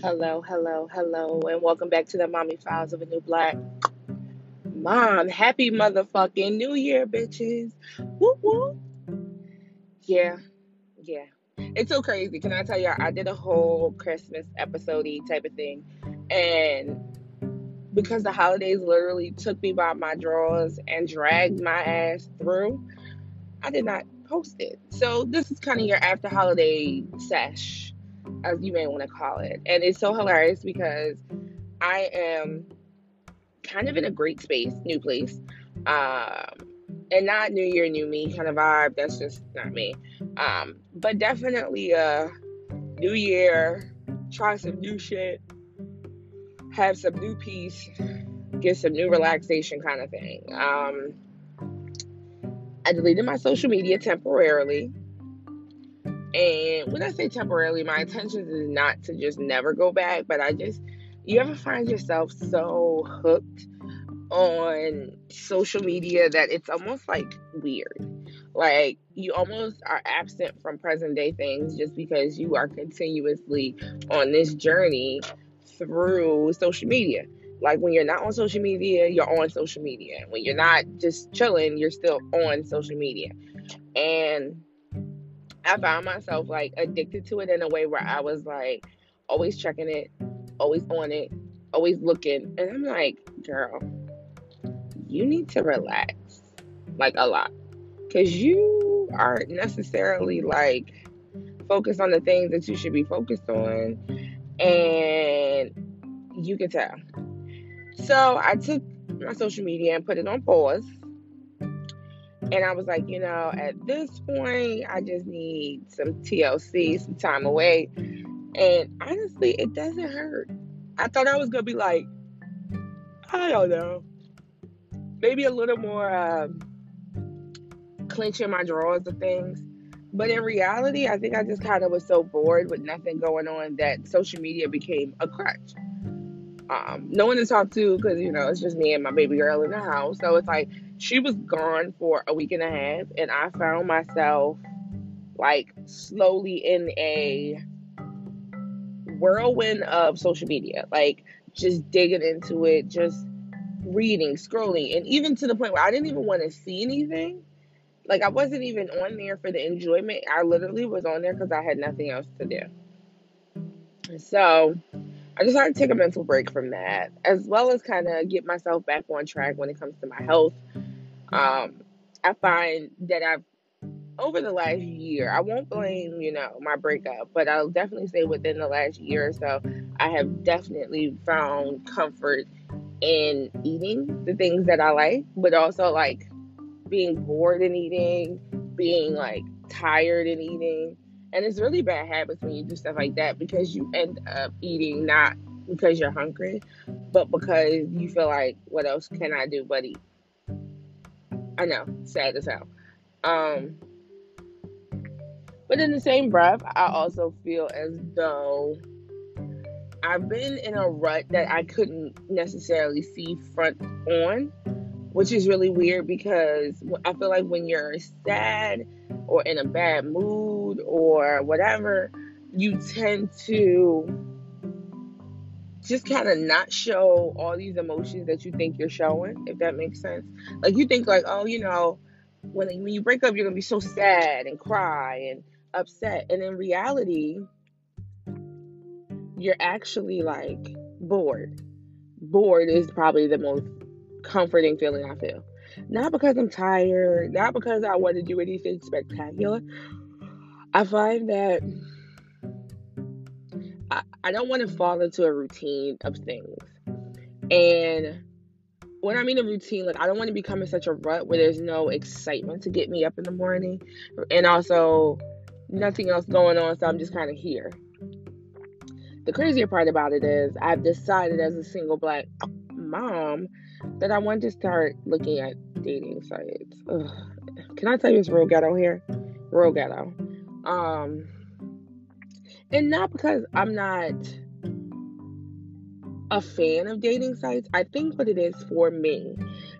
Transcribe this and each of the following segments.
Hello, hello, hello, and welcome back to the Mommy Files of a New Black Mom. Happy motherfucking New Year, bitches. Woo woo. Yeah, yeah. It's so crazy. Can I tell y'all? I did a whole Christmas episode type of thing. And because the holidays literally took me by my drawers and dragged my ass through, I did not post it. So this is kind of your after holiday sesh, as you may want to call it. And it's so hilarious because I am kind of in a great space, new place. Um, and not new year, new me kind of vibe. That's just not me. Um, but definitely a new year, try some new shit, have some new peace, get some new relaxation kind of thing. Um, I deleted my social media temporarily. And when I say temporarily, my intention is not to just never go back, but I just, you ever find yourself so hooked on social media that it's almost like weird. Like you almost are absent from present day things just because you are continuously on this journey through social media. Like when you're not on social media, you're on social media. When you're not just chilling, you're still on social media. And I found myself like addicted to it in a way where I was like always checking it, always on it, always looking. And I'm like, girl, you need to relax like a lot because you aren't necessarily like focused on the things that you should be focused on and you can tell so i took my social media and put it on pause and i was like you know at this point i just need some tlc some time away and honestly it doesn't hurt i thought i was gonna be like i don't know maybe a little more uh, clenching my drawers of things. But in reality, I think I just kind of was so bored with nothing going on that social media became a crutch. Um, no one to talk to because, you know, it's just me and my baby girl in the house. So it's like she was gone for a week and a half, and I found myself like slowly in a whirlwind of social media, like just digging into it, just reading, scrolling, and even to the point where I didn't even want to see anything. Like I wasn't even on there for the enjoyment. I literally was on there because I had nothing else to do. So I just had to take a mental break from that, as well as kind of get myself back on track when it comes to my health. Um, I find that I've over the last year, I won't blame, you know, my breakup, but I'll definitely say within the last year or so, I have definitely found comfort in eating the things that I like, but also like being bored and eating, being like tired and eating. And it's really bad habits when you do stuff like that because you end up eating not because you're hungry, but because you feel like, what else can I do but eat? I know, sad as hell. Um, but in the same breath, I also feel as though I've been in a rut that I couldn't necessarily see front on, which is really weird because I feel like when you're sad or in a bad mood or whatever, you tend to just kind of not show all these emotions that you think you're showing, if that makes sense. Like you think like, oh, you know, when when you break up, you're gonna be so sad and cry and upset, and in reality, you're actually like bored. Bored is probably the most comforting feeling I feel. Not because I'm tired, not because I want to do anything spectacular. I find that I, don't want to fall into a routine of things. And when I mean a routine, like I don't want to become in such a rut where there's no excitement to get me up in the morning and also nothing else going on, so I'm just kind of here. The crazier part about it is I've decided as a single black mom that I want to start looking at dating sites. Ugh. Can I tell you it's real ghetto here? Real ghetto. Um, and not because I'm not a fan of dating sites. I think what it is for me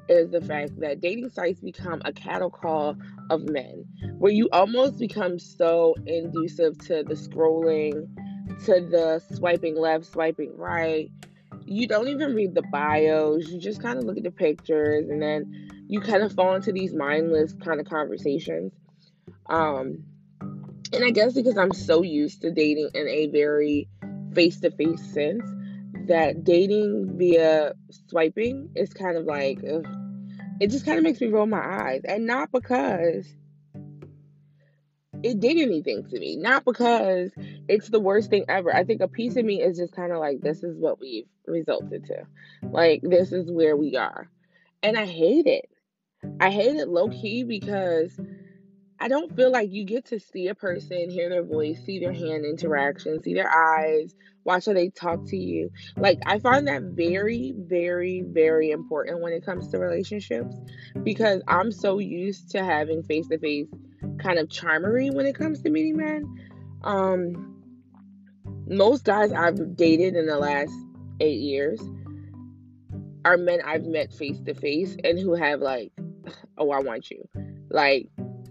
is the fact that dating sites become a cattle call of men, where you almost become so inducive to the scrolling, to the swiping left, swiping right. You don't even read the bios. You just kind of look at the pictures and then you kind of fall into these mindless kind of conversations. Um, and I guess because I'm so used to dating in a very face to face sense, that dating via swiping is kind of like, ugh, it just kind of makes me roll my eyes. And not because it did anything to me, not because it's the worst thing ever. I think a piece of me is just kind of like, this is what we've resulted to. Like, this is where we are. And I hate it. I hate it low key because I don't feel like you get to see a person, hear their voice, see their hand interaction, see their eyes, watch how they talk to you. Like, I find that very, very, very important when it comes to relationships because I'm so used to having face to face kind of charmery when it comes to meeting men. Um, most guys I've dated in the last eight years are men I've met face to face and who have like, oh, I want you. Like,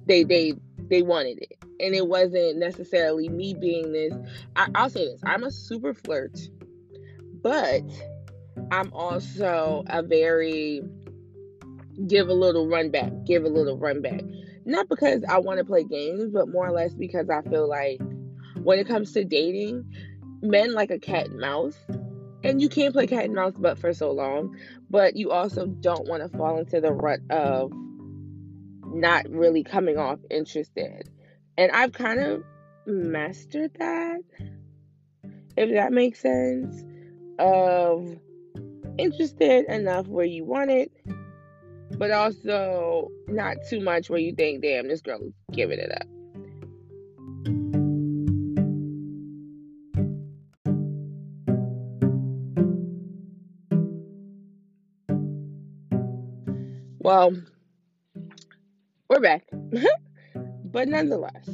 they mm-hmm. they they wanted it. And it wasn't necessarily me being this. I, i'll say this i'm a super flirt but i'm also a very give a little run back give a little run back. Not because i want to play games but more or less because i feel like when it comes to dating men like a cat and mouse and you can't play cat and mouse but for so long but you also don't want to fall into the rut of not really coming off interested. And I've kind of mastered that, if that makes sense, of interested enough where you want it, but also not too much where you think, damn, this girl is giving it up. Well, we're back. but nonetheless,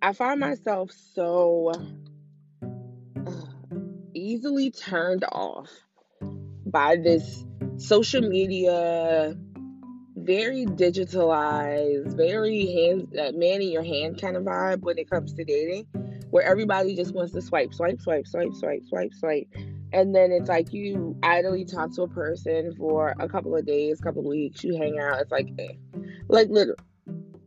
I find myself so uh, easily turned off by this social media, very digitalized, very hand, uh, man in your hand kind of vibe when it comes to dating, where everybody just wants to swipe, swipe, swipe, swipe, swipe, swipe, swipe. And then it's like you idly talk to a person for a couple of days, couple of weeks, you hang out. It's like, eh. Like literally,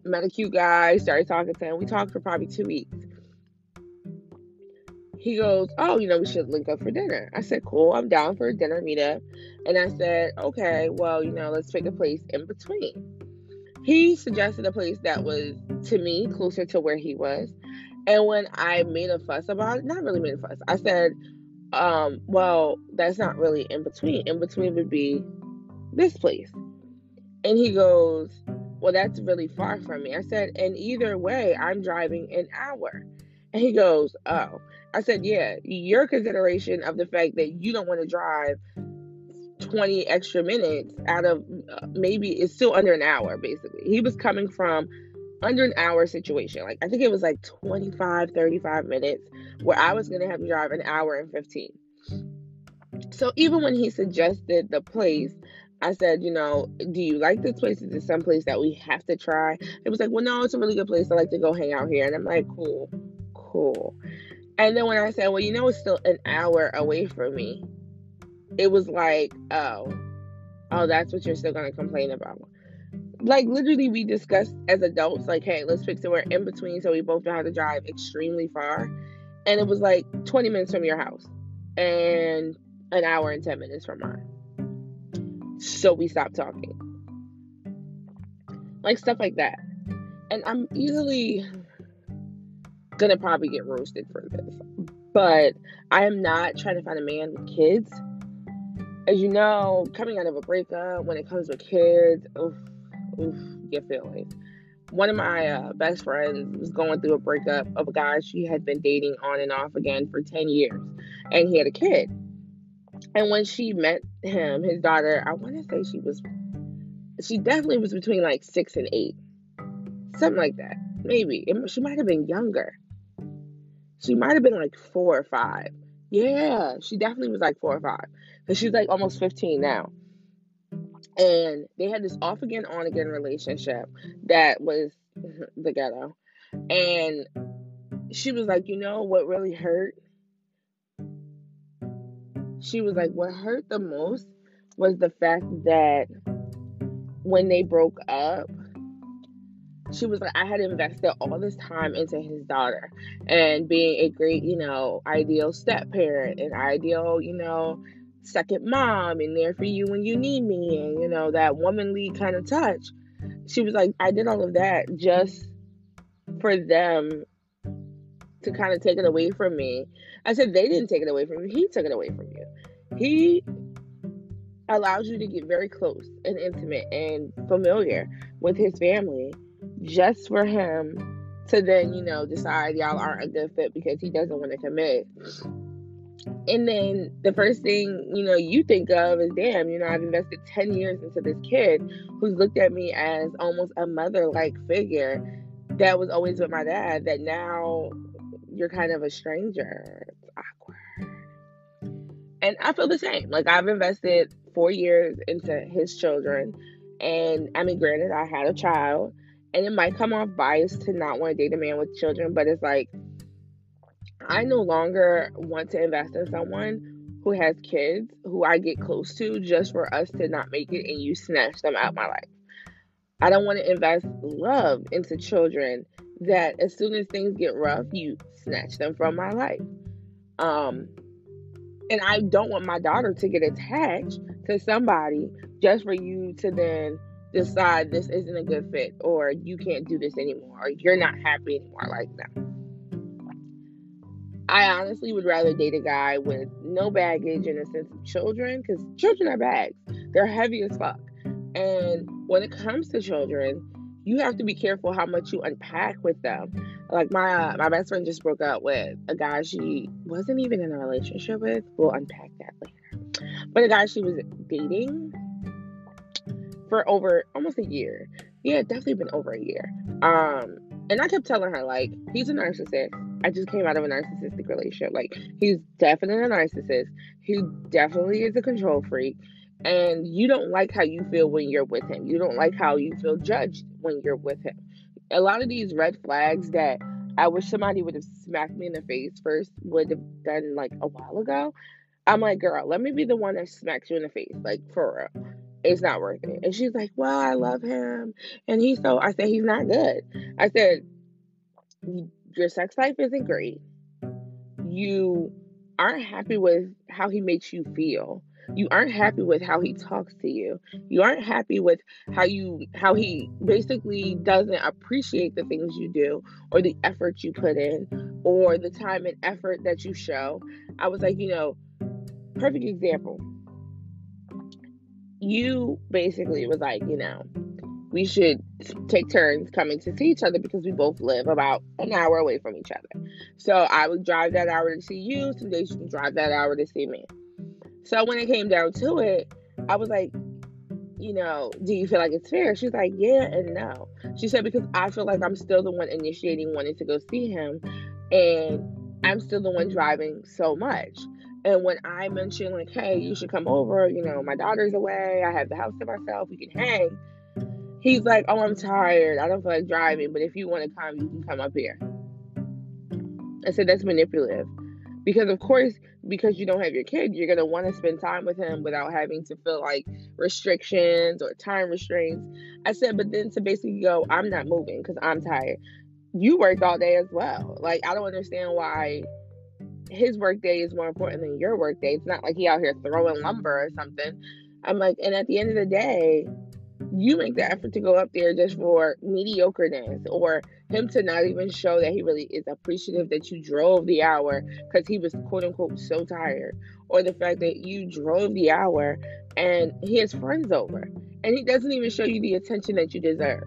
met a cute guy, started talking to him. We talked for probably two weeks. He goes, Oh, you know, we should link up for dinner. I said, Cool, I'm down for a dinner meetup. And I said, Okay, well, you know, let's pick a place in between. He suggested a place that was, to me, closer to where he was. And when I made a fuss about it, not really made a fuss, I said, um, well, that's not really in between. In between would be this place. And he goes, well, that's really far from me. I said, and either way, I'm driving an hour. And he goes, oh. I said, yeah, your consideration of the fact that you don't want to drive 20 extra minutes out of uh, maybe it's still under an hour, basically. He was coming from under an hour situation. Like, I think it was like 25, 35 minutes where I was going to have to drive an hour and 15. So even when he suggested the place, I said, you know, do you like this place? Is it some place that we have to try? It was like, well, no, it's a really good place. I like to go hang out here. And I'm like, cool, cool. And then when I said, well, you know, it's still an hour away from me, it was like, oh, oh, that's what you're still going to complain about. Like, literally, we discussed as adults, like, hey, let's pick somewhere in between so we both don't have to drive extremely far. And it was like 20 minutes from your house and an hour and 10 minutes from mine. So we stopped talking. Like stuff like that. And I'm easily gonna probably get roasted for this. But I am not trying to find a man with kids. As you know, coming out of a breakup, when it comes with kids, oof, oof, get feelings. One of my uh, best friends was going through a breakup of a guy she had been dating on and off again for 10 years, and he had a kid. And when she met him, his daughter, I want to say she was, she definitely was between like six and eight, something like that. Maybe it, she might have been younger. She might have been like four or five. Yeah, she definitely was like four or five because she's like almost 15 now. And they had this off again, on again relationship that was the ghetto. And she was like, you know what really hurt she was like, what hurt the most was the fact that when they broke up, she was like, I had invested all this time into his daughter and being a great, you know, ideal step parent and ideal, you know, second mom and there for you when you need me and, you know, that womanly kind of touch. She was like, I did all of that just for them to kind of take it away from me. I said, they didn't take it away from me. He took it away from you. He allows you to get very close and intimate and familiar with his family just for him to then, you know, decide y'all aren't a good fit because he doesn't want to commit. And then the first thing, you know, you think of is, damn, you know, I've invested 10 years into this kid who's looked at me as almost a mother like figure that was always with my dad, that now you're kind of a stranger. And I feel the same. Like, I've invested four years into his children. And I mean, granted, I had a child, and it might come off biased to not want to date a man with children, but it's like I no longer want to invest in someone who has kids who I get close to just for us to not make it and you snatch them out my life. I don't want to invest love into children that as soon as things get rough, you snatch them from my life. Um, and I don't want my daughter to get attached to somebody just for you to then decide this isn't a good fit or you can't do this anymore or you're not happy anymore like that. I honestly would rather date a guy with no baggage and a sense of children because children are bags. They're heavy as fuck. And when it comes to children, you have to be careful how much you unpack with them. Like my uh, my best friend just broke up with a guy she wasn't even in a relationship with. We'll unpack that later. But a guy she was dating for over almost a year. Yeah, definitely been over a year. Um, and I kept telling her like he's a narcissist. I just came out of a narcissistic relationship. Like he's definitely a narcissist. He definitely is a control freak. And you don't like how you feel when you're with him. You don't like how you feel judged when you're with him. A lot of these red flags that I wish somebody would have smacked me in the face first would have done like a while ago. I'm like, girl, let me be the one that smacks you in the face, like for real it's not worth it. And she's like, Well, I love him. And he's so, I said, He's not good. I said, Your sex life isn't great. You aren't happy with how he makes you feel. You aren't happy with how he talks to you. You aren't happy with how you how he basically doesn't appreciate the things you do or the effort you put in or the time and effort that you show. I was like, you know, perfect example you basically was like, you know, we should take turns coming to see each other because we both live about an hour away from each other. So I would drive that hour to see you. Some days you can drive that hour to see me. So when it came down to it, I was like, you know, do you feel like it's fair? She's like, yeah and no. She said, because I feel like I'm still the one initiating wanting to go see him, and I'm still the one driving so much. And when I mentioned, like, hey, you should come over, you know, my daughter's away, I have the house to myself, we can hang. He's like, oh, I'm tired. I don't feel like driving, but if you want to come, you can come up here. I said, that's manipulative. Because, of course, because you don't have your kid, you're going to want to spend time with him without having to feel like restrictions or time restraints. I said, but then to basically go, I'm not moving because I'm tired. You worked all day as well. Like, I don't understand why his work day is more important than your work day. It's not like he out here throwing lumber or something. I'm like, and at the end of the day, you make the effort to go up there just for mediocreness or him to not even show that he really is appreciative that you drove the hour because he was quote unquote so tired or the fact that you drove the hour and he has friends over and he doesn't even show you the attention that you deserve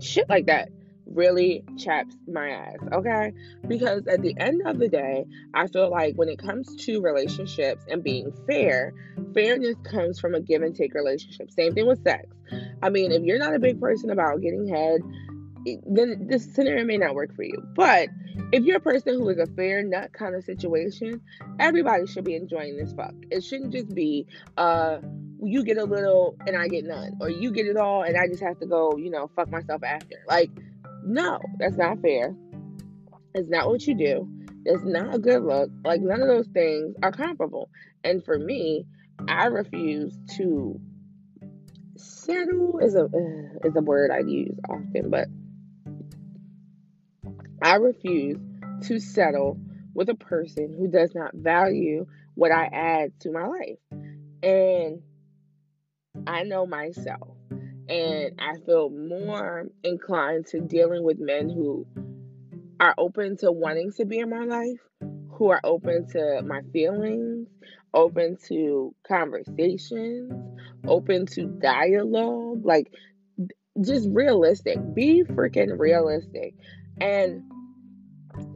shit like that really chaps my ass, okay? Because at the end of the day, I feel like when it comes to relationships and being fair, fairness comes from a give and take relationship. Same thing with sex. I mean, if you're not a big person about getting head, then this scenario may not work for you. But if you're a person who is a fair nut kind of situation, everybody should be enjoying this fuck. It shouldn't just be uh you get a little and I get none, or you get it all and I just have to go, you know, fuck myself after. Like no, that's not fair. It's not what you do. It's not a good look. Like none of those things are comparable. And for me, I refuse to settle is a is a word I use often, but I refuse to settle with a person who does not value what I add to my life. And I know myself. And I feel more inclined to dealing with men who are open to wanting to be in my life, who are open to my feelings, open to conversations, open to dialogue, like just realistic. Be freaking realistic. And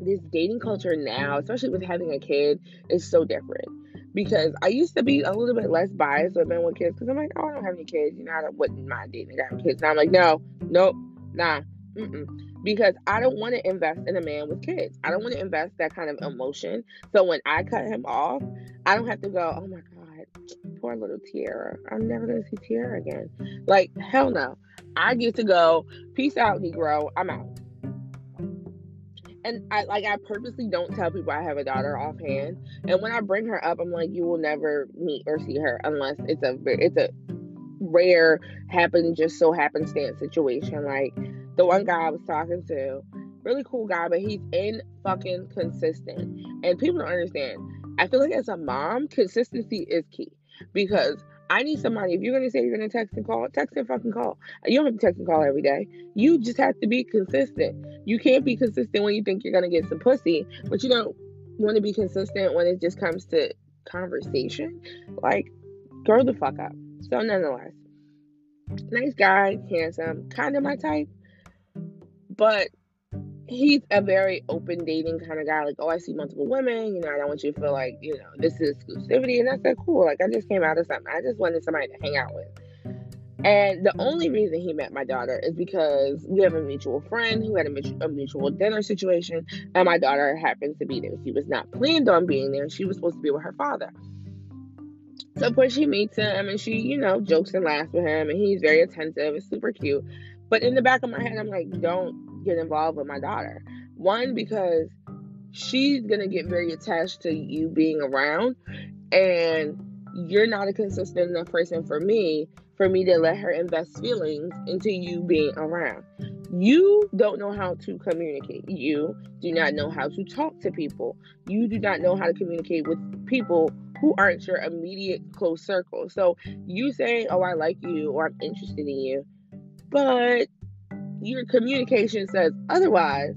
this dating culture now, especially with having a kid, is so different. Because I used to be a little bit less biased with men with kids because I'm like, oh, I don't have any kids. You know, I wouldn't mind dating a guy with kids. Now I'm like, no, nope, nah, mm-mm. Because I don't want to invest in a man with kids. I don't want to invest that kind of emotion. So when I cut him off, I don't have to go, oh my God, poor little Tiara. I'm never going to see Tiara again. Like, hell no. I get to go, peace out, Negro. I'm out and I like I purposely don't tell people I have a daughter offhand. And when I bring her up, I'm like, you will never meet or see her unless it's a it's a rare happen just so happenstance situation. Like the one guy I was talking to, really cool guy, but he's in fucking consistent. And people don't understand. I feel like as a mom, consistency is key because I need somebody. If you're gonna say you're gonna text and call, text and fucking call. You don't have to text and call every day. You just have to be consistent. You can't be consistent when you think you're gonna get some pussy, but you don't want to be consistent when it just comes to conversation. Like, grow the fuck up. So nonetheless, nice guy, handsome, kind of my type, but he's a very open dating kind of guy. Like, oh, I see multiple women. You know, I don't want you to feel like, you know, this is exclusivity. And I said, cool. Like, I just came out of something. I just wanted somebody to hang out with. And the only reason he met my daughter is because we have a mutual friend who had a, a mutual dinner situation, and my daughter happens to be there. She was not planned on being there. She was supposed to be with her father. So, of course, she meets him and she, you know, jokes and laughs with him, and he's very attentive. It's super cute. But in the back of my head, I'm like, don't get involved with my daughter. One, because she's going to get very attached to you being around, and you're not a consistent enough person for me for me to let her invest feelings into you being around. You don't know how to communicate. You do not know how to talk to people. You do not know how to communicate with people who aren't your immediate close circle. So you saying, "Oh, I like you," or "I'm interested in you," but your communication says otherwise,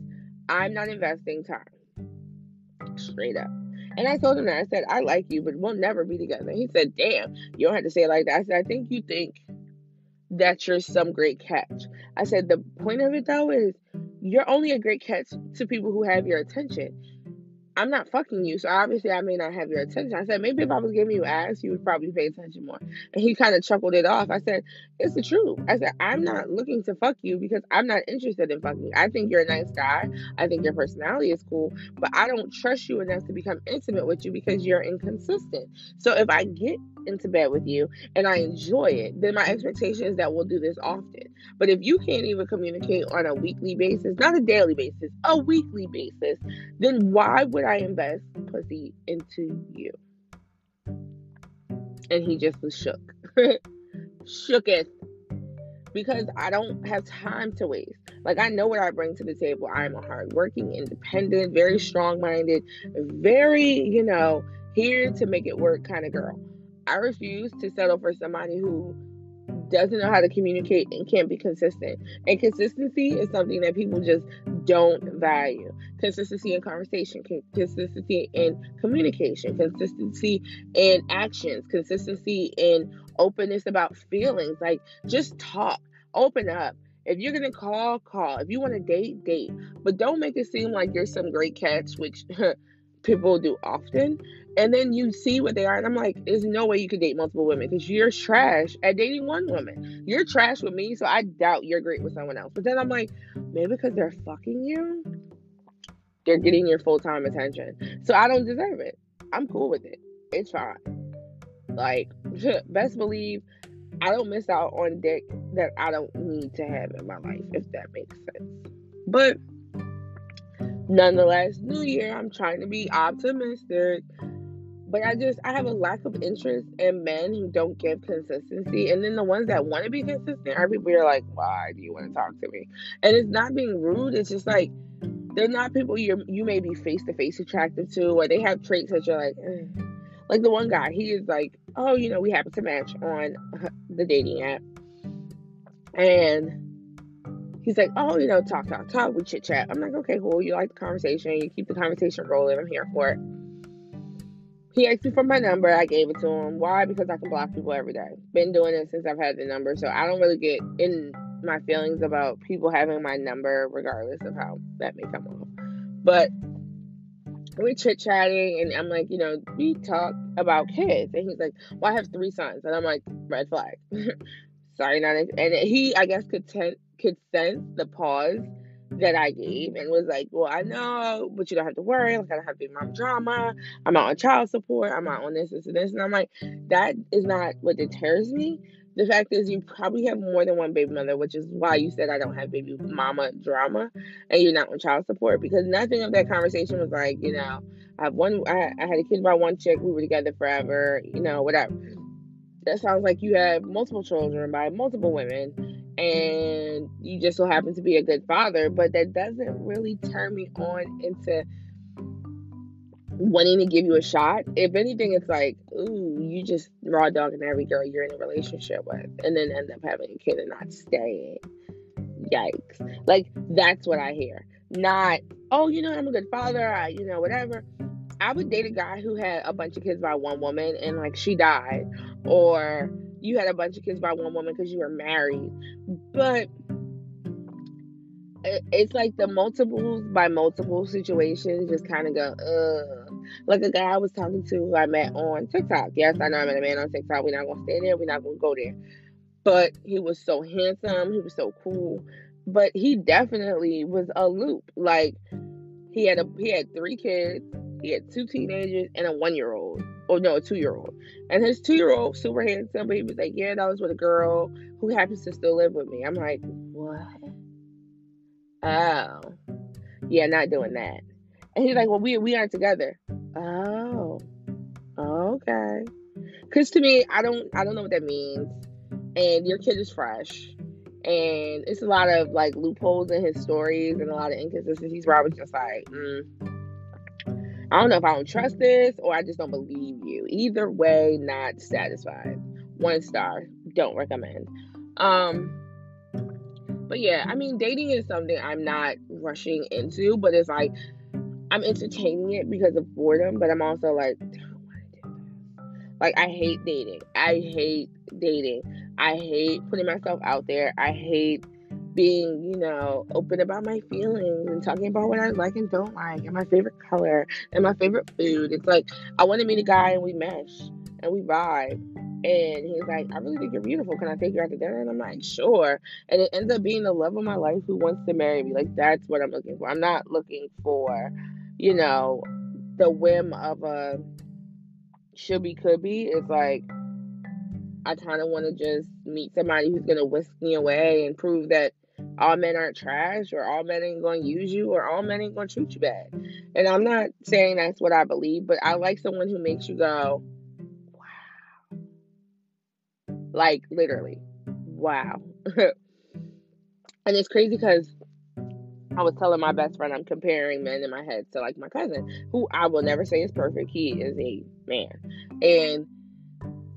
I'm not investing time. Straight up. And I told him that. I said, I like you, but we'll never be together. He said, Damn, you don't have to say it like that. I said, I think you think that you're some great catch. I said, The point of it though is you're only a great catch to people who have your attention. I'm not fucking you, so obviously I may not have your attention. I said, maybe if I was giving you ass, you would probably pay attention more. And he kind of chuckled it off. I said, it's the truth. I said, I'm not looking to fuck you because I'm not interested in fucking. I think you're a nice guy. I think your personality is cool, but I don't trust you enough to become intimate with you because you're inconsistent. So if I get into bed with you and I enjoy it, then my expectation is that we'll do this often. But if you can't even communicate on a weekly basis, not a daily basis, a weekly basis, then why would I invest pussy into you? And he just was shook. Shooketh. Because I don't have time to waste. Like, I know what I bring to the table. I'm a hardworking, independent, very strong minded, very, you know, here to make it work kind of girl. I refuse to settle for somebody who doesn't know how to communicate and can't be consistent. And consistency is something that people just don't value. Consistency in conversation, consistency in communication, consistency in actions, consistency in openness about feelings. Like just talk, open up. If you're gonna call, call. If you want to date, date. But don't make it seem like you're some great catch, which people do often and then you see what they are and i'm like there's no way you could date multiple women because you're trash at dating one woman. You're trash with me so i doubt you're great with someone else. But then i'm like maybe because they're fucking you they're getting your full-time attention. So i don't deserve it. I'm cool with it. It's fine. Like best believe i don't miss out on dick that i don't need to have in my life if that makes sense. But nonetheless, New Year, I'm trying to be optimistic. But I just I have a lack of interest in men who don't give consistency, and then the ones that want to be consistent are people you're like, why do you want to talk to me? And it's not being rude. It's just like they're not people you you may be face to face attractive to, or they have traits that you're like, eh. like the one guy, he is like, oh, you know, we happen to match on the dating app, and he's like, oh, you know, talk, talk, talk, we chit chat. I'm like, okay, cool. You like the conversation, you keep the conversation rolling. I'm here for it. He asked me for my number. I gave it to him. Why? Because I can block people every day. Been doing it since I've had the number, so I don't really get in my feelings about people having my number, regardless of how that may come off. But we're chit chatting, and I'm like, you know, we talk about kids, and he's like, well, I have three sons, and I'm like, red flag. Sorry, not. And he, I guess, could ten- could sense the pause that I gave and was like, Well, I know, but you don't have to worry. Like, I don't have big mom drama. I'm out on child support. I'm out on this, this, and this. And I'm like, That is not what deters me. The fact is, you probably have more than one baby mother, which is why you said I don't have baby mama drama and you're not on child support because nothing of that conversation was like, you know, I have one, I, I had a kid by one chick, we were together forever, you know, whatever. That sounds like you have multiple children by multiple women and you just so happen to be a good father, but that doesn't really turn me on into wanting to give you a shot. If anything, it's like, ooh, you just raw dogging every girl you're in a relationship with, and then end up having a kid and not staying. Yikes! Like that's what I hear. Not, oh, you know, I'm a good father. I, you know, whatever. I would date a guy who had a bunch of kids by one woman and like she died, or you had a bunch of kids by one woman because you were married. But it's like the multiples by multiple situations just kind of go, ugh. Like a guy I was talking to who I met on TikTok. Yes, I know I met a man on TikTok. We're not gonna stay there. We're not gonna go there. But he was so handsome. He was so cool. But he definitely was a loop. Like he had a he had three kids. He had two teenagers and a one year old or no, a two year old. And his two year old, super handsome, but he was like, Yeah, that was with a girl who happens to still live with me. I'm like, What? Oh. Yeah, not doing that. And he's like, Well, we we aren't together. Oh. Okay. Cause to me, I don't I don't know what that means. And your kid is fresh. And it's a lot of like loopholes in his stories and a lot of inconsistencies where I was just like, mm, I don't know if I don't trust this or I just don't believe you. Either way, not satisfied. One star. Don't recommend. Um but yeah, I mean dating is something I'm not rushing into, but it's like I'm entertaining it because of boredom, but I'm also like like I hate dating. I hate dating. I hate putting myself out there. I hate being, you know, open about my feelings and talking about what I like and don't like and my favorite color and my favorite food. It's like I want to meet a guy and we mesh and we vibe. And he's like, I really think you're beautiful. Can I take you out to dinner? And I'm like, sure. And it ends up being the love of my life who wants to marry me. Like that's what I'm looking for. I'm not looking for, you know, the whim of a should be could be. It's like I kind of want to just meet somebody who's gonna whisk me away and prove that all men aren't trash or all men ain't to use you or all men ain't to treat you bad. And I'm not saying that's what I believe, but I like someone who makes you go, wow. Like literally, wow. and it's crazy because I was telling my best friend I'm comparing men in my head to like my cousin, who I will never say is perfect. He is a man. And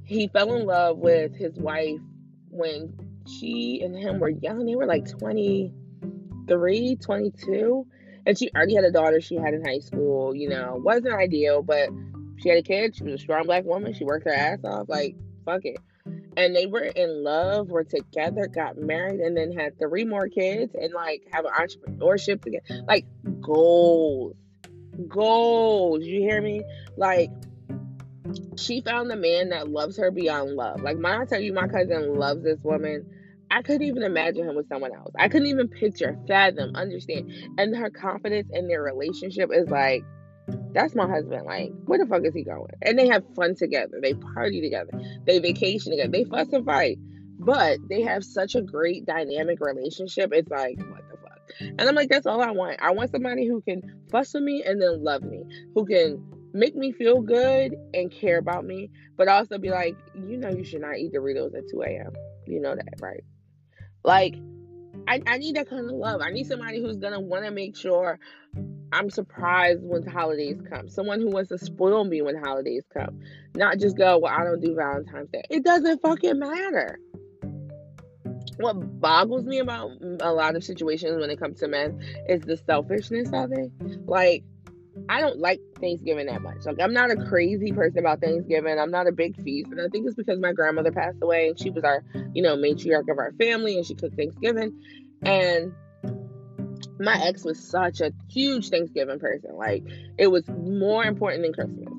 he fell in love with his wife when she and him were young. They were like 23, 22. And she already had a daughter she had in high school. You know, wasn't ideal, but she had a kid. She was a strong black woman. She worked her ass off. Like, fuck it. And they were in love, were together, got married, and then had three more kids and like have an entrepreneurship together. Like, goals. Goals. You hear me? Like, she found the man that loves her beyond love. Like, when I tell you, my cousin loves this woman I couldn't even imagine him with someone else. I couldn't even picture, fathom, understand. And her confidence in their relationship is like, that's my husband. Like, where the fuck is he going? And they have fun together. They party together. They vacation together. They fuss and fight. But they have such a great dynamic relationship. It's like, what the fuck? And I'm like, that's all I want. I want somebody who can fuss with me and then love me, who can make me feel good and care about me, but also be like, you know, you should not eat Doritos at 2 a.m. You know that, right? Like, I, I need that kind of love. I need somebody who's gonna want to make sure I'm surprised when holidays come. Someone who wants to spoil me when holidays come. Not just go, well, I don't do Valentine's Day. It doesn't fucking matter. What boggles me about a lot of situations when it comes to men is the selfishness of it. Like, I don't like Thanksgiving that much. Like I'm not a crazy person about Thanksgiving. I'm not a big feast. And I think it's because my grandmother passed away and she was our, you know, matriarch of our family and she cooked Thanksgiving. And my ex was such a huge Thanksgiving person. Like it was more important than Christmas.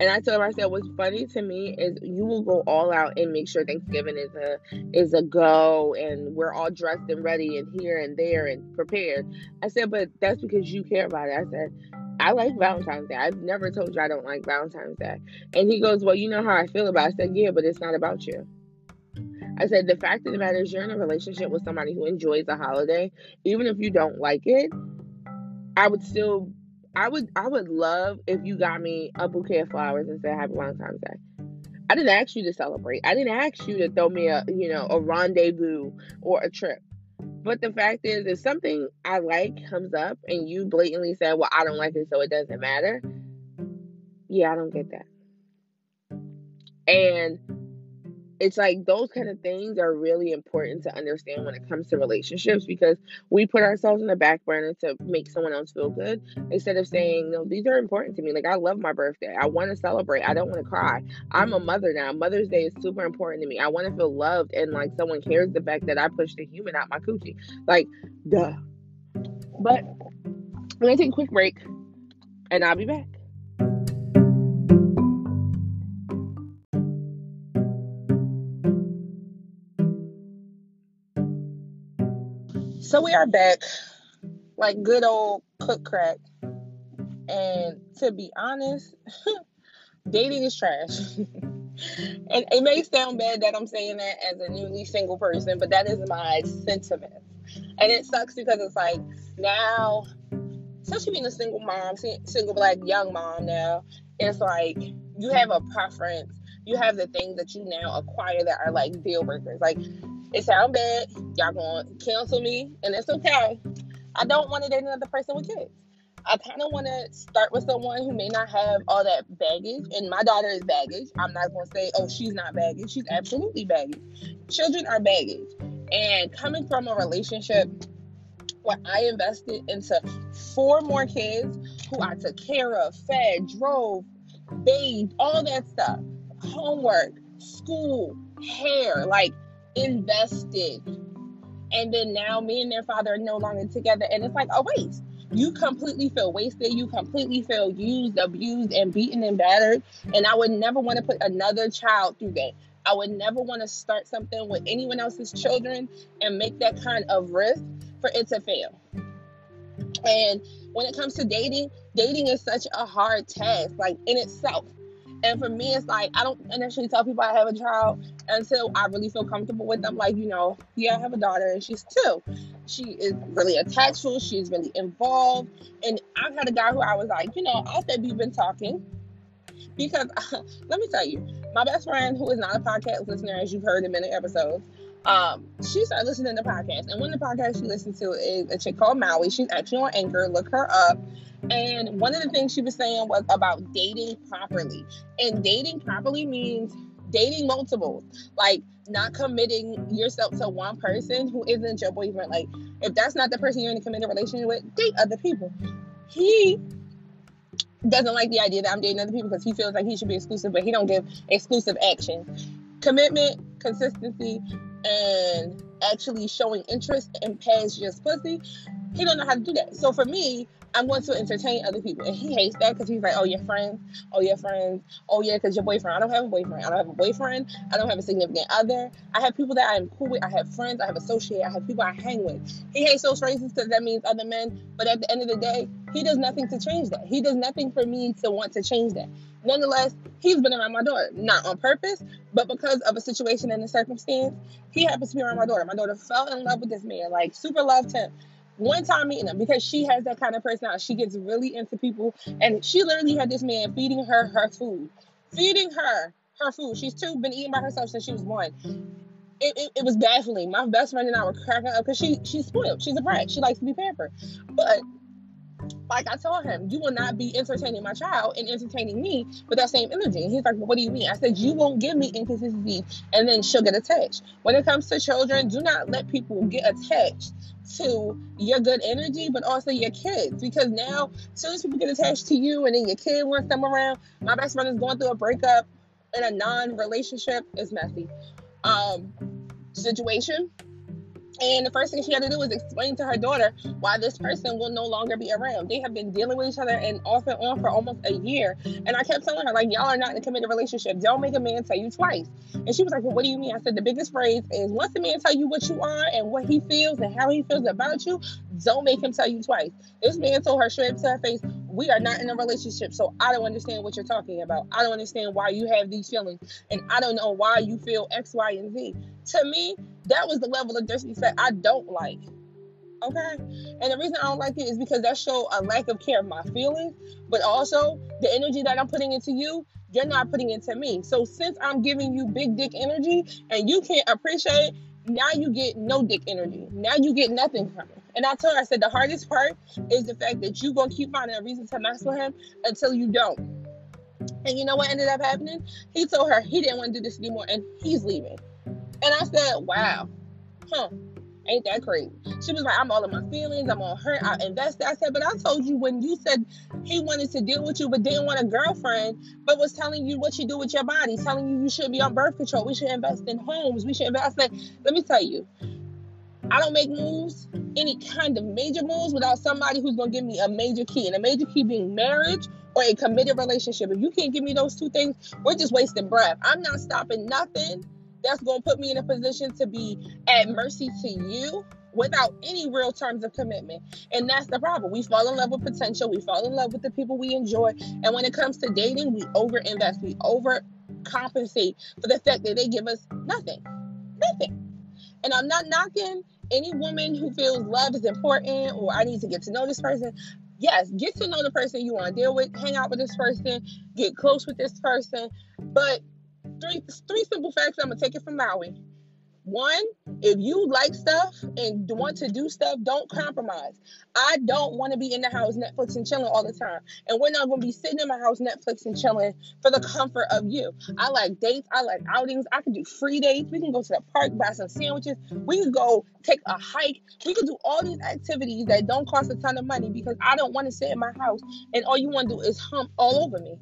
And I told her, I said, what's funny to me is you will go all out and make sure Thanksgiving is a is a go and we're all dressed and ready and here and there and prepared. I said, but that's because you care about it. I said, I like Valentine's Day. I've never told you I don't like Valentine's Day. And he goes, Well, you know how I feel about it. I said, Yeah, but it's not about you. I said, The fact of the matter is, you're in a relationship with somebody who enjoys a holiday. Even if you don't like it, I would still. I would I would love if you got me a bouquet of flowers and said Happy Valentine's Day. I didn't ask you to celebrate. I didn't ask you to throw me a you know a rendezvous or a trip. But the fact is, if something I like comes up and you blatantly say, well, I don't like it, so it doesn't matter, yeah, I don't get that. And it's like those kind of things are really important to understand when it comes to relationships because we put ourselves in the back burner to make someone else feel good instead of saying no these are important to me. Like i love my birthday. I want to celebrate. I don't want to cry. I'm a mother now. Mother's day is super important to me. I want to feel loved and like someone cares the fact that i pushed a human out my coochie. Like duh. But i'm gonna take a quick break and i'll be back So we are back, like good old cook crack. And to be honest, dating is trash. and it may sound bad that I'm saying that as a newly single person, but that is my sentiment. And it sucks because it's like now, especially being a single mom, single black young mom now, it's like you have a preference. You have the things that you now acquire that are like deal breakers. Like it sound bad. Y'all gonna cancel me, and it's okay. I don't want to date another person with kids. I kind of want to start with someone who may not have all that baggage, and my daughter is baggage. I'm not going to say, oh, she's not baggage. She's absolutely baggage. Children are baggage. And coming from a relationship where I invested into four more kids who I took care of, fed, drove, bathed, all that stuff, homework, school, hair, like invested. And then now me and their father are no longer together. And it's like a waste. You completely feel wasted. You completely feel used, abused, and beaten and battered. And I would never want to put another child through that. I would never want to start something with anyone else's children and make that kind of risk for it to fail. And when it comes to dating, dating is such a hard task, like in itself. And for me, it's like I don't initially tell people I have a child until I really feel comfortable with them. Like, you know, yeah, I have a daughter and she's two. She is really attached to, she's really involved. And I've had a guy who I was like, you know, I said we've been talking. Because let me tell you, my best friend, who is not a podcast listener, as you've heard in many episodes, um, she started listening to podcasts. And one of the podcasts she listened to is a chick called Maui. She's actually on Anchor. Look her up. And one of the things she was saying was about dating properly. And dating properly means dating multiples, like not committing yourself to one person who isn't your boyfriend. Like, if that's not the person you're in a committed relationship with, date other people. He doesn't like the idea that I'm dating other people because he feels like he should be exclusive, but he don't give exclusive action. Commitment, consistency, and actually showing interest in past just pussy, he don't know how to do that. So for me, I'm going to entertain other people. And he hates that because he's like, oh, your friends, oh, your friends, oh, yeah, because your boyfriend. I don't have a boyfriend. I don't have a boyfriend. I don't have a significant other. I have people that I'm cool with. I have friends. I have associates. I have people I hang with. He hates those phrases because that means other men. But at the end of the day, he does nothing to change that. He does nothing for me to want to change that. Nonetheless, he's been around my daughter, not on purpose, but because of a situation and a circumstance, he happens to be around my daughter. My daughter fell in love with this man, like super loved him one time meeting him because she has that kind of personality. She gets really into people, and she literally had this man feeding her her food, feeding her her food. She's two, been eating by herself since she was one. It, it, it was baffling. My best friend and I were cracking up because she she's spoiled. She's a brat. She likes to be pampered, but like I told him, you will not be entertaining my child and entertaining me with that same energy. And he's like, well, what do you mean? I said, you won't give me inconsistency and then she'll get attached. When it comes to children, do not let people get attached to your good energy, but also your kids. Because now, as soon as people get attached to you and then your kid wants them around, my best friend is going through a breakup in a non-relationship. It's messy. Um, situation and the first thing she had to do was explain to her daughter why this person will no longer be around. They have been dealing with each other and off and on for almost a year. And I kept telling her, like, y'all are not in a committed relationship. Don't make a man tell you twice. And she was like, Well, what do you mean? I said, The biggest phrase is once a man tell you what you are and what he feels and how he feels about you, don't make him tell you twice. This man told her straight to her face, We are not in a relationship, so I don't understand what you're talking about. I don't understand why you have these feelings. And I don't know why you feel X, Y, and Z. To me, that was the level of disrespect I don't like. Okay? And the reason I don't like it is because that show a lack of care of my feelings, but also the energy that I'm putting into you, you're not putting into me. So since I'm giving you big dick energy and you can't appreciate, now you get no dick energy. Now you get nothing from it. And I told her, I said the hardest part is the fact that you're gonna keep finding a reason to mess with him until you don't. And you know what ended up happening? He told her he didn't want to do this anymore and he's leaving. And I said, wow, huh, ain't that crazy? She was like, I'm all in my feelings, I'm on her, I invested. I said, but I told you when you said he wanted to deal with you but didn't want a girlfriend, but was telling you what you do with your body, telling you you should be on birth control, we should invest in homes, we should invest. I said, let me tell you, I don't make moves, any kind of major moves, without somebody who's gonna give me a major key, and a major key being marriage or a committed relationship. If you can't give me those two things, we're just wasting breath. I'm not stopping nothing that's going to put me in a position to be at mercy to you without any real terms of commitment. And that's the problem. We fall in love with potential, we fall in love with the people we enjoy. And when it comes to dating, we overinvest, we overcompensate for the fact that they give us nothing. Nothing. And I'm not knocking any woman who feels love is important or I need to get to know this person. Yes, get to know the person you want to deal with, hang out with this person, get close with this person. But three three simple facts. I'm gonna take it from Maui. One, if you like stuff and want to do stuff, don't compromise. I don't want to be in the house Netflix and chilling all the time. And we're not going to be sitting in my house Netflix and chilling for the comfort of you. I like dates. I like outings. I can do free dates. We can go to the park, buy some sandwiches. We can go take a hike. We can do all these activities that don't cost a ton of money because I don't want to sit in my house and all you want to do is hump all over me.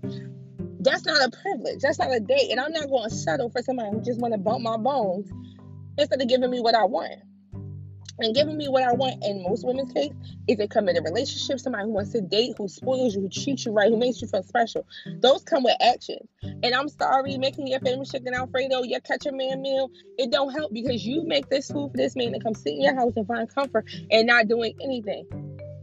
That's not a privilege. That's not a date. And I'm not going to settle for somebody who just want to bump my bones instead of giving me what I want. And giving me what I want in most women's case is a committed relationship, somebody who wants to date, who spoils you, who treats you right, who makes you feel special. Those come with action. And I'm sorry, making your famous chicken Alfredo, your catch man meal, it don't help because you make this food for this man to come sit in your house and find comfort and not doing anything.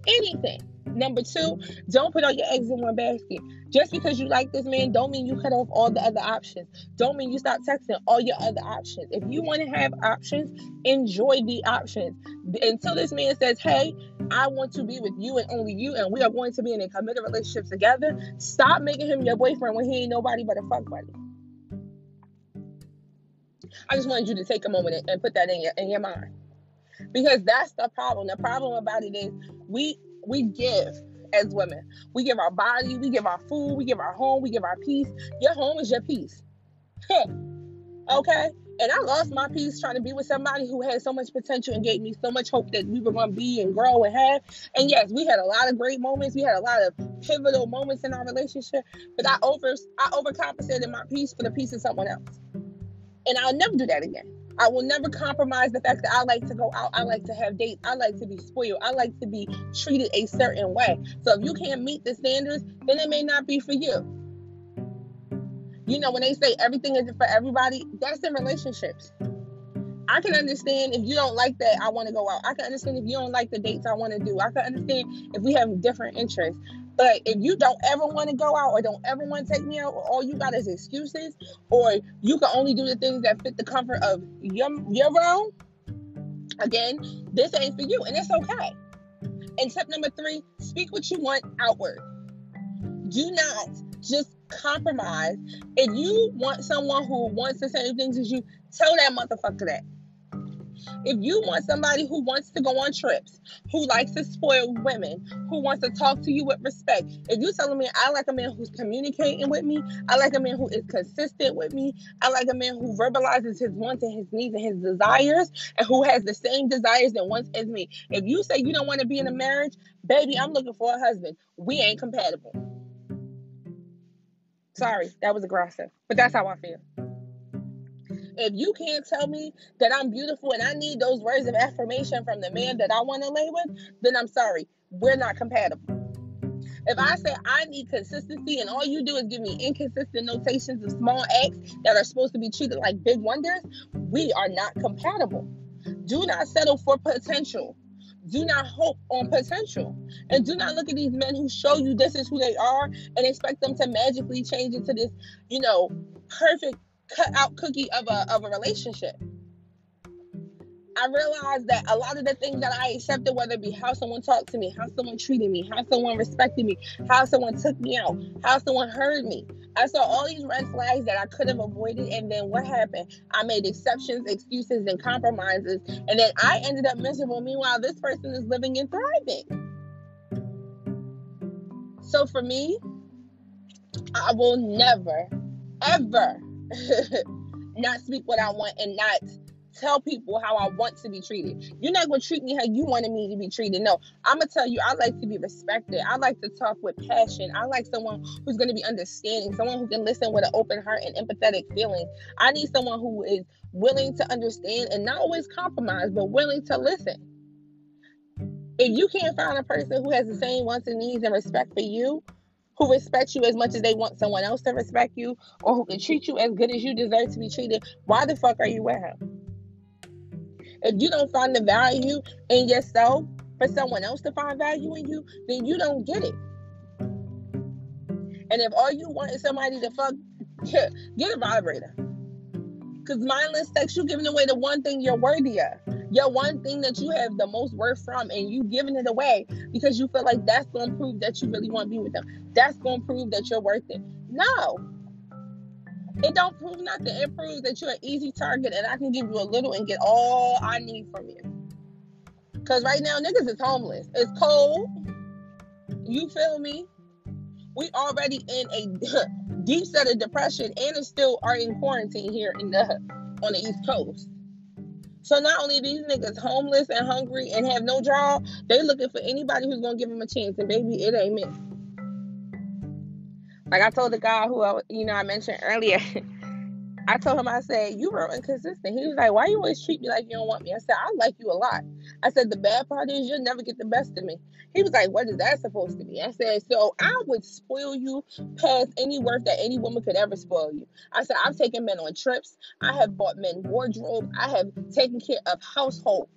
Anything. Number two, don't put all your eggs in one basket. Just because you like this man, don't mean you cut off all the other options. Don't mean you stop texting all your other options. If you want to have options, enjoy the options. Until this man says, Hey, I want to be with you and only you, and we are going to be in a committed relationship together, stop making him your boyfriend when he ain't nobody but a fuck buddy. I just wanted you to take a moment and put that in your in your mind. Because that's the problem. The problem about it is we we give as women. We give our body, we give our food, we give our home, we give our peace. Your home is your peace. okay? And I lost my peace trying to be with somebody who had so much potential and gave me so much hope that we were going to be and grow and have. And yes, we had a lot of great moments. We had a lot of pivotal moments in our relationship. But I over I overcompensated my peace for the peace of someone else. And I'll never do that again. I will never compromise the fact that I like to go out. I like to have dates. I like to be spoiled. I like to be treated a certain way. So if you can't meet the standards, then it may not be for you. You know, when they say everything isn't for everybody, that's in relationships. I can understand if you don't like that, I want to go out. I can understand if you don't like the dates I want to do. I can understand if we have different interests. But if you don't ever want to go out or don't ever want to take me out, or all you got is excuses, or you can only do the things that fit the comfort of your your realm, again, this ain't for you, and it's okay. And tip number three speak what you want outward. Do not just compromise. If you want someone who wants the same things as you, tell that motherfucker that. If you want somebody who wants to go on trips, who likes to spoil women, who wants to talk to you with respect, if you're telling me I like a man who's communicating with me, I like a man who is consistent with me, I like a man who verbalizes his wants and his needs and his desires, and who has the same desires and wants as me. If you say you don't want to be in a marriage, baby, I'm looking for a husband. We ain't compatible. Sorry, that was aggressive, but that's how I feel. If you can't tell me that I'm beautiful and I need those words of affirmation from the man that I want to lay with, then I'm sorry, we're not compatible. If I say I need consistency and all you do is give me inconsistent notations of small acts that are supposed to be treated like big wonders, we are not compatible. Do not settle for potential. Do not hope on potential. And do not look at these men who show you this is who they are and expect them to magically change into this, you know, perfect cut out cookie of a of a relationship. I realized that a lot of the things that I accepted, whether it be how someone talked to me, how someone treated me, how someone respected me, how someone took me out, how someone heard me, I saw all these red flags that I could have avoided. And then what happened? I made exceptions, excuses, and compromises. And then I ended up miserable. Meanwhile, this person is living and thriving. So for me, I will never, ever not speak what I want and not tell people how I want to be treated. You're not going to treat me how you wanted me to be treated. No, I'm going to tell you, I like to be respected. I like to talk with passion. I like someone who's going to be understanding, someone who can listen with an open heart and empathetic feeling. I need someone who is willing to understand and not always compromise, but willing to listen. If you can't find a person who has the same wants and needs and respect for you, who respect you as much as they want someone else to respect you, or who can treat you as good as you deserve to be treated, why the fuck are you with him? If you don't find the value in yourself for someone else to find value in you, then you don't get it. And if all you want is somebody to fuck, get a vibrator. Because mindless sex, you're giving away the one thing you're worthy of. Your one thing that you have the most worth from, and you giving it away because you feel like that's going to prove that you really want to be with them. That's going to prove that you're worth it. No, it don't prove nothing. It proves that you're an easy target and I can give you a little and get all I need from you. Cause right now niggas is homeless. It's cold. You feel me? We already in a deep set of depression and still are in quarantine here in the on the East Coast. So not only these niggas homeless and hungry and have no job, they looking for anybody who's gonna give them a chance. And baby, it ain't me. Like I told the guy who I, you know I mentioned earlier, I told him I said you were inconsistent. He was like, "Why you always treat me like you don't want me?" I said, "I like you a lot." I said, "The bad part is you'll never get the best of me." He was like, "What is that supposed to be?" I said, "So I would spoil you past any worth that any woman could ever spoil you." I said, "I've taken men on trips. I have bought men wardrobe. I have taken care of households."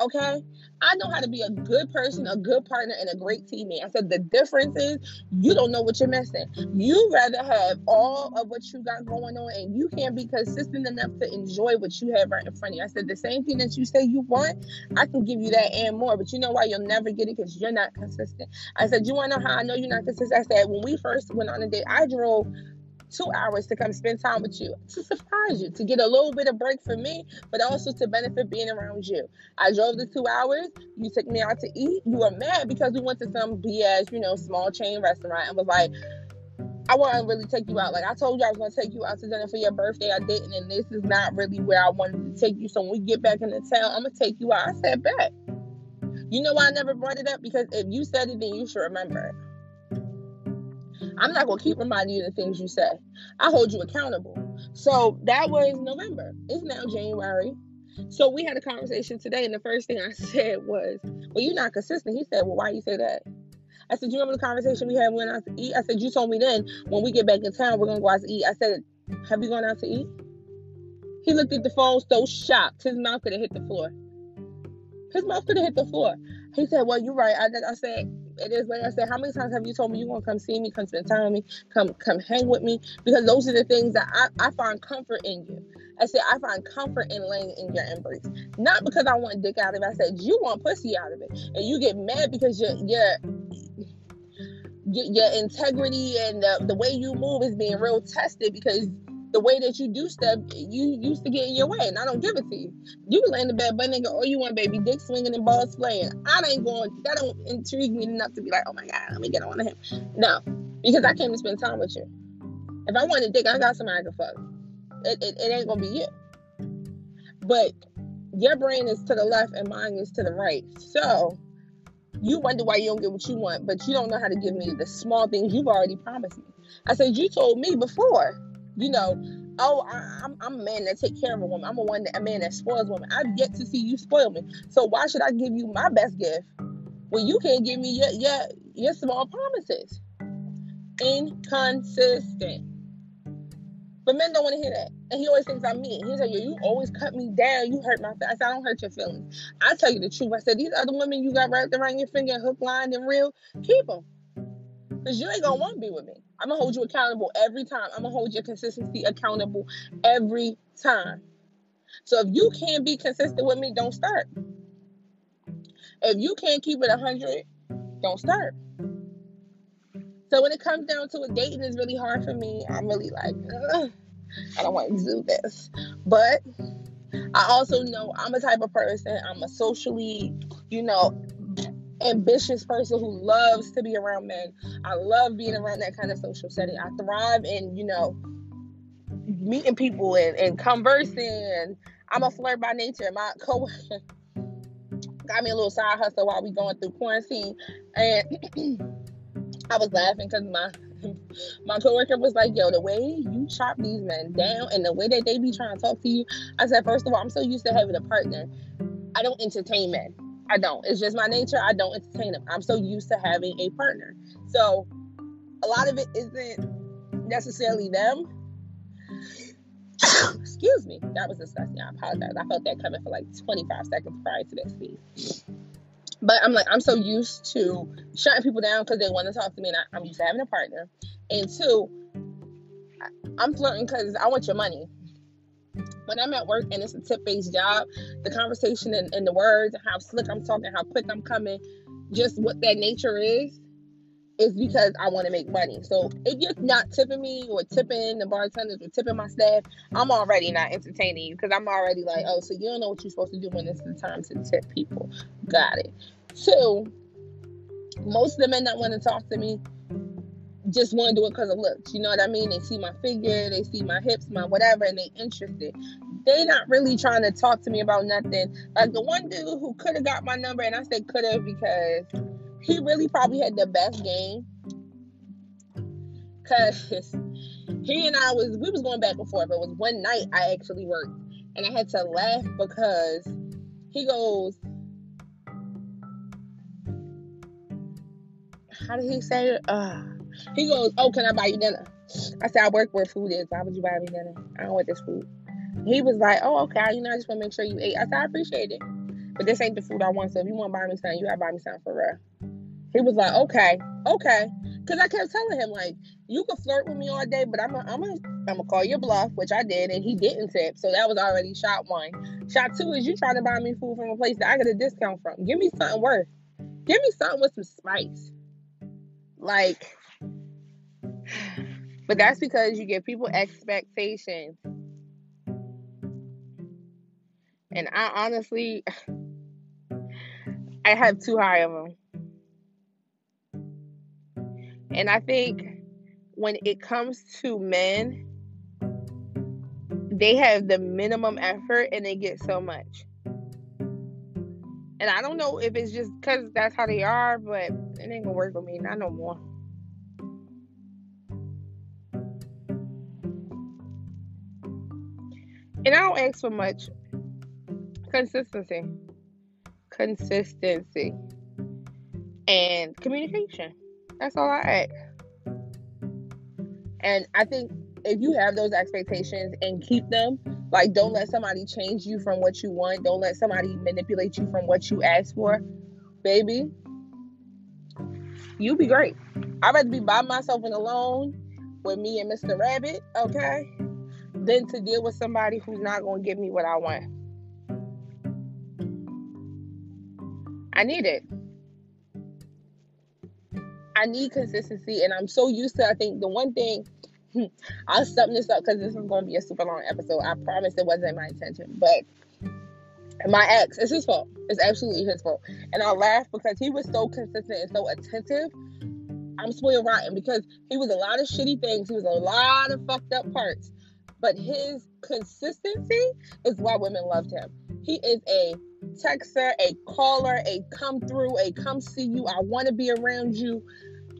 Okay. I know how to be a good person, a good partner, and a great teammate. I said the difference is you don't know what you're missing. You rather have all of what you got going on and you can't be consistent enough to enjoy what you have right in front of you. I said the same thing that you say you want, I can give you that and more. But you know why you'll never get it? Because you're not consistent. I said, You wanna know how I know you're not consistent? I said, when we first went on a date, I drove two hours to come spend time with you to surprise you, to get a little bit of break for me, but also to benefit being around you. I drove the two hours. You took me out to eat. You were mad because we went to some BS, you know, small chain restaurant and was like, I want to really take you out. Like I told you I was going to take you out to dinner for your birthday. I didn't, and this is not really where I wanted to take you. So when we get back in the town, I'm going to take you out. I said, bet. You know why I never brought it up? Because if you said it, then you should remember. I'm not gonna keep reminding you the things you say. I hold you accountable. So that was November. It's now January. So we had a conversation today, and the first thing I said was, "Well, you're not consistent." He said, "Well, why you say that?" I said, Do "You remember the conversation we had when I eat?" I said, "You told me then when we get back in town, we're gonna go out to eat." I said, "Have you gone out to eat?" He looked at the phone so shocked, his mouth could have hit the floor. His mouth could have hit the floor. He said, "Well, you're right." I, I said, it is like I said, how many times have you told me you want to come see me, come spend time with me, come come hang with me? Because those are the things that I, I find comfort in you. I said, I find comfort in laying in your embrace. Not because I want dick out of it. I said, you want pussy out of it. And you get mad because your your your integrity and the, the way you move is being real tested because the way that you do stuff, you used to get in your way, and I don't give it to you. You lay in the bed, but nigga, all you want, baby, dick swinging and balls playing. I ain't going. That don't intrigue me enough to be like, oh my god, let me get on him. No, because I came to spend time with you. If I want a dick, I got somebody I can fuck. It, it, it ain't gonna be you. But your brain is to the left and mine is to the right. So you wonder why you don't get what you want, but you don't know how to give me the small things you've already promised me. I said, You told me before, you know, oh, I, am I'm a man that take care of a woman. I'm a one that, a man that spoils women. I've yet to see you spoil me. So why should I give you my best gift when you can't give me your your, your small promises? Inconsistent. But men don't want to hear that. And he always thinks I'm mean. He's like, yo, you always cut me down. You hurt my feelings. I I don't hurt your feelings. I tell you the truth. I said, these other women you got wrapped around your finger, hook, line, and reel, keep them. Because you ain't going to want to be with me. I'm to hold you accountable every time. I'm going to hold your consistency accountable every time. So if you can't be consistent with me, don't start. If you can't keep it 100, don't start. So when it comes down to it, dating is really hard for me. I'm really like, Ugh. I don't want to do this. But I also know I'm a type of person, I'm a socially, you know, ambitious person who loves to be around men. I love being around that kind of social setting. I thrive in, you know, meeting people and, and conversing. And I'm a flirt by nature. My coworker got me a little side hustle while we going through quarantine. And I was laughing because my my coworker was like, "Yo, the way you chop these men down and the way that they be trying to talk to you," I said, first of all, I'm so used to having a partner. I don't entertain men. I don't. It's just my nature. I don't entertain them. I'm so used to having a partner. So a lot of it isn't necessarily them. Excuse me. That was disgusting. I apologize. I felt that coming for like 25 seconds prior to that piece. But I'm like, I'm so used to shutting people down because they want to talk to me, and I, am used to having a partner. And two, I'm flirting because I want your money. When I'm at work and it's a tip based job, the conversation and, and the words, and how slick I'm talking, how quick I'm coming, just what that nature is, is because I want to make money. So if you're not tipping me or tipping the bartenders or tipping my staff, I'm already not entertaining you because I'm already like, oh, so you don't know what you're supposed to do when it's the time to tip people. Got it. Two, most of the men that want to talk to me just want to do it because of looks. You know what I mean? They see my figure, they see my hips, my whatever, and they interested. They not really trying to talk to me about nothing. Like the one dude who could have got my number, and I say could have because he really probably had the best game. Cause he and I was we was going back and forth. It was one night I actually worked, and I had to laugh because he goes, how did he say it? Uh, he goes, oh, can I buy you dinner? I said, I work where food is. Why would you buy me dinner? I don't want this food. He was like, oh, okay. You know, I just want to make sure you ate. I said, I appreciate it. But this ain't the food I want. So if you want to buy me something, you gotta buy me something for real. He was like, okay, okay. Cause I kept telling him like, you can flirt with me all day, but I'm a, I'm a, I'm gonna call your bluff, which I did, and he didn't tip. So that was already shot one. Shot two is you trying to buy me food from a place that I get a discount from. Give me something worth. Give me something with some spice. Like, but that's because you give people expectations. And I honestly, I have too high of them. And I think when it comes to men, they have the minimum effort and they get so much. And I don't know if it's just because that's how they are, but it ain't gonna work with me. Not no more. And I don't ask for much. Consistency. Consistency. And communication. That's all I ask. And I think if you have those expectations and keep them, like don't let somebody change you from what you want, don't let somebody manipulate you from what you ask for, baby, you'll be great. I'd rather be by myself and alone with me and Mr. Rabbit, okay? Than to deal with somebody who's not going to give me what I want. I need it. I need consistency, and I'm so used to. I think the one thing I'll sum this up because this is going to be a super long episode. I promise it wasn't my intention, but my ex, it's his fault. It's absolutely his fault, and I laugh because he was so consistent and so attentive. I'm spoiled rotten because he was a lot of shitty things. He was a lot of fucked up parts, but his consistency is why women loved him. He is a texter, a caller, a come through, a come see you. I want to be around you.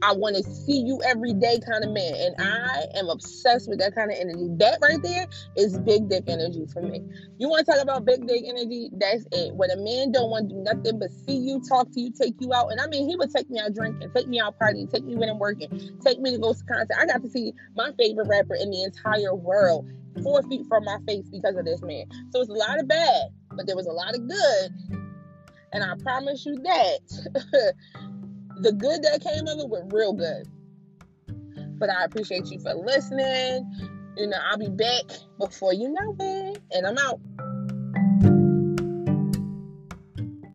I want to see you every day kind of man. And I am obsessed with that kind of energy. That right there is big dick energy for me. You want to talk about big dick energy? That's it. When a man don't want to do nothing but see you, talk to you, take you out. And I mean, he would take me out drinking, take me out partying, take me when I'm working, take me to go to concert. I got to see my favorite rapper in the entire world four feet from my face because of this man. So it's a lot of bad, but there was a lot of good. And I promise you that the good that came of it was real good. But I appreciate you for listening. You know, I'll be back before you know it. And I'm out.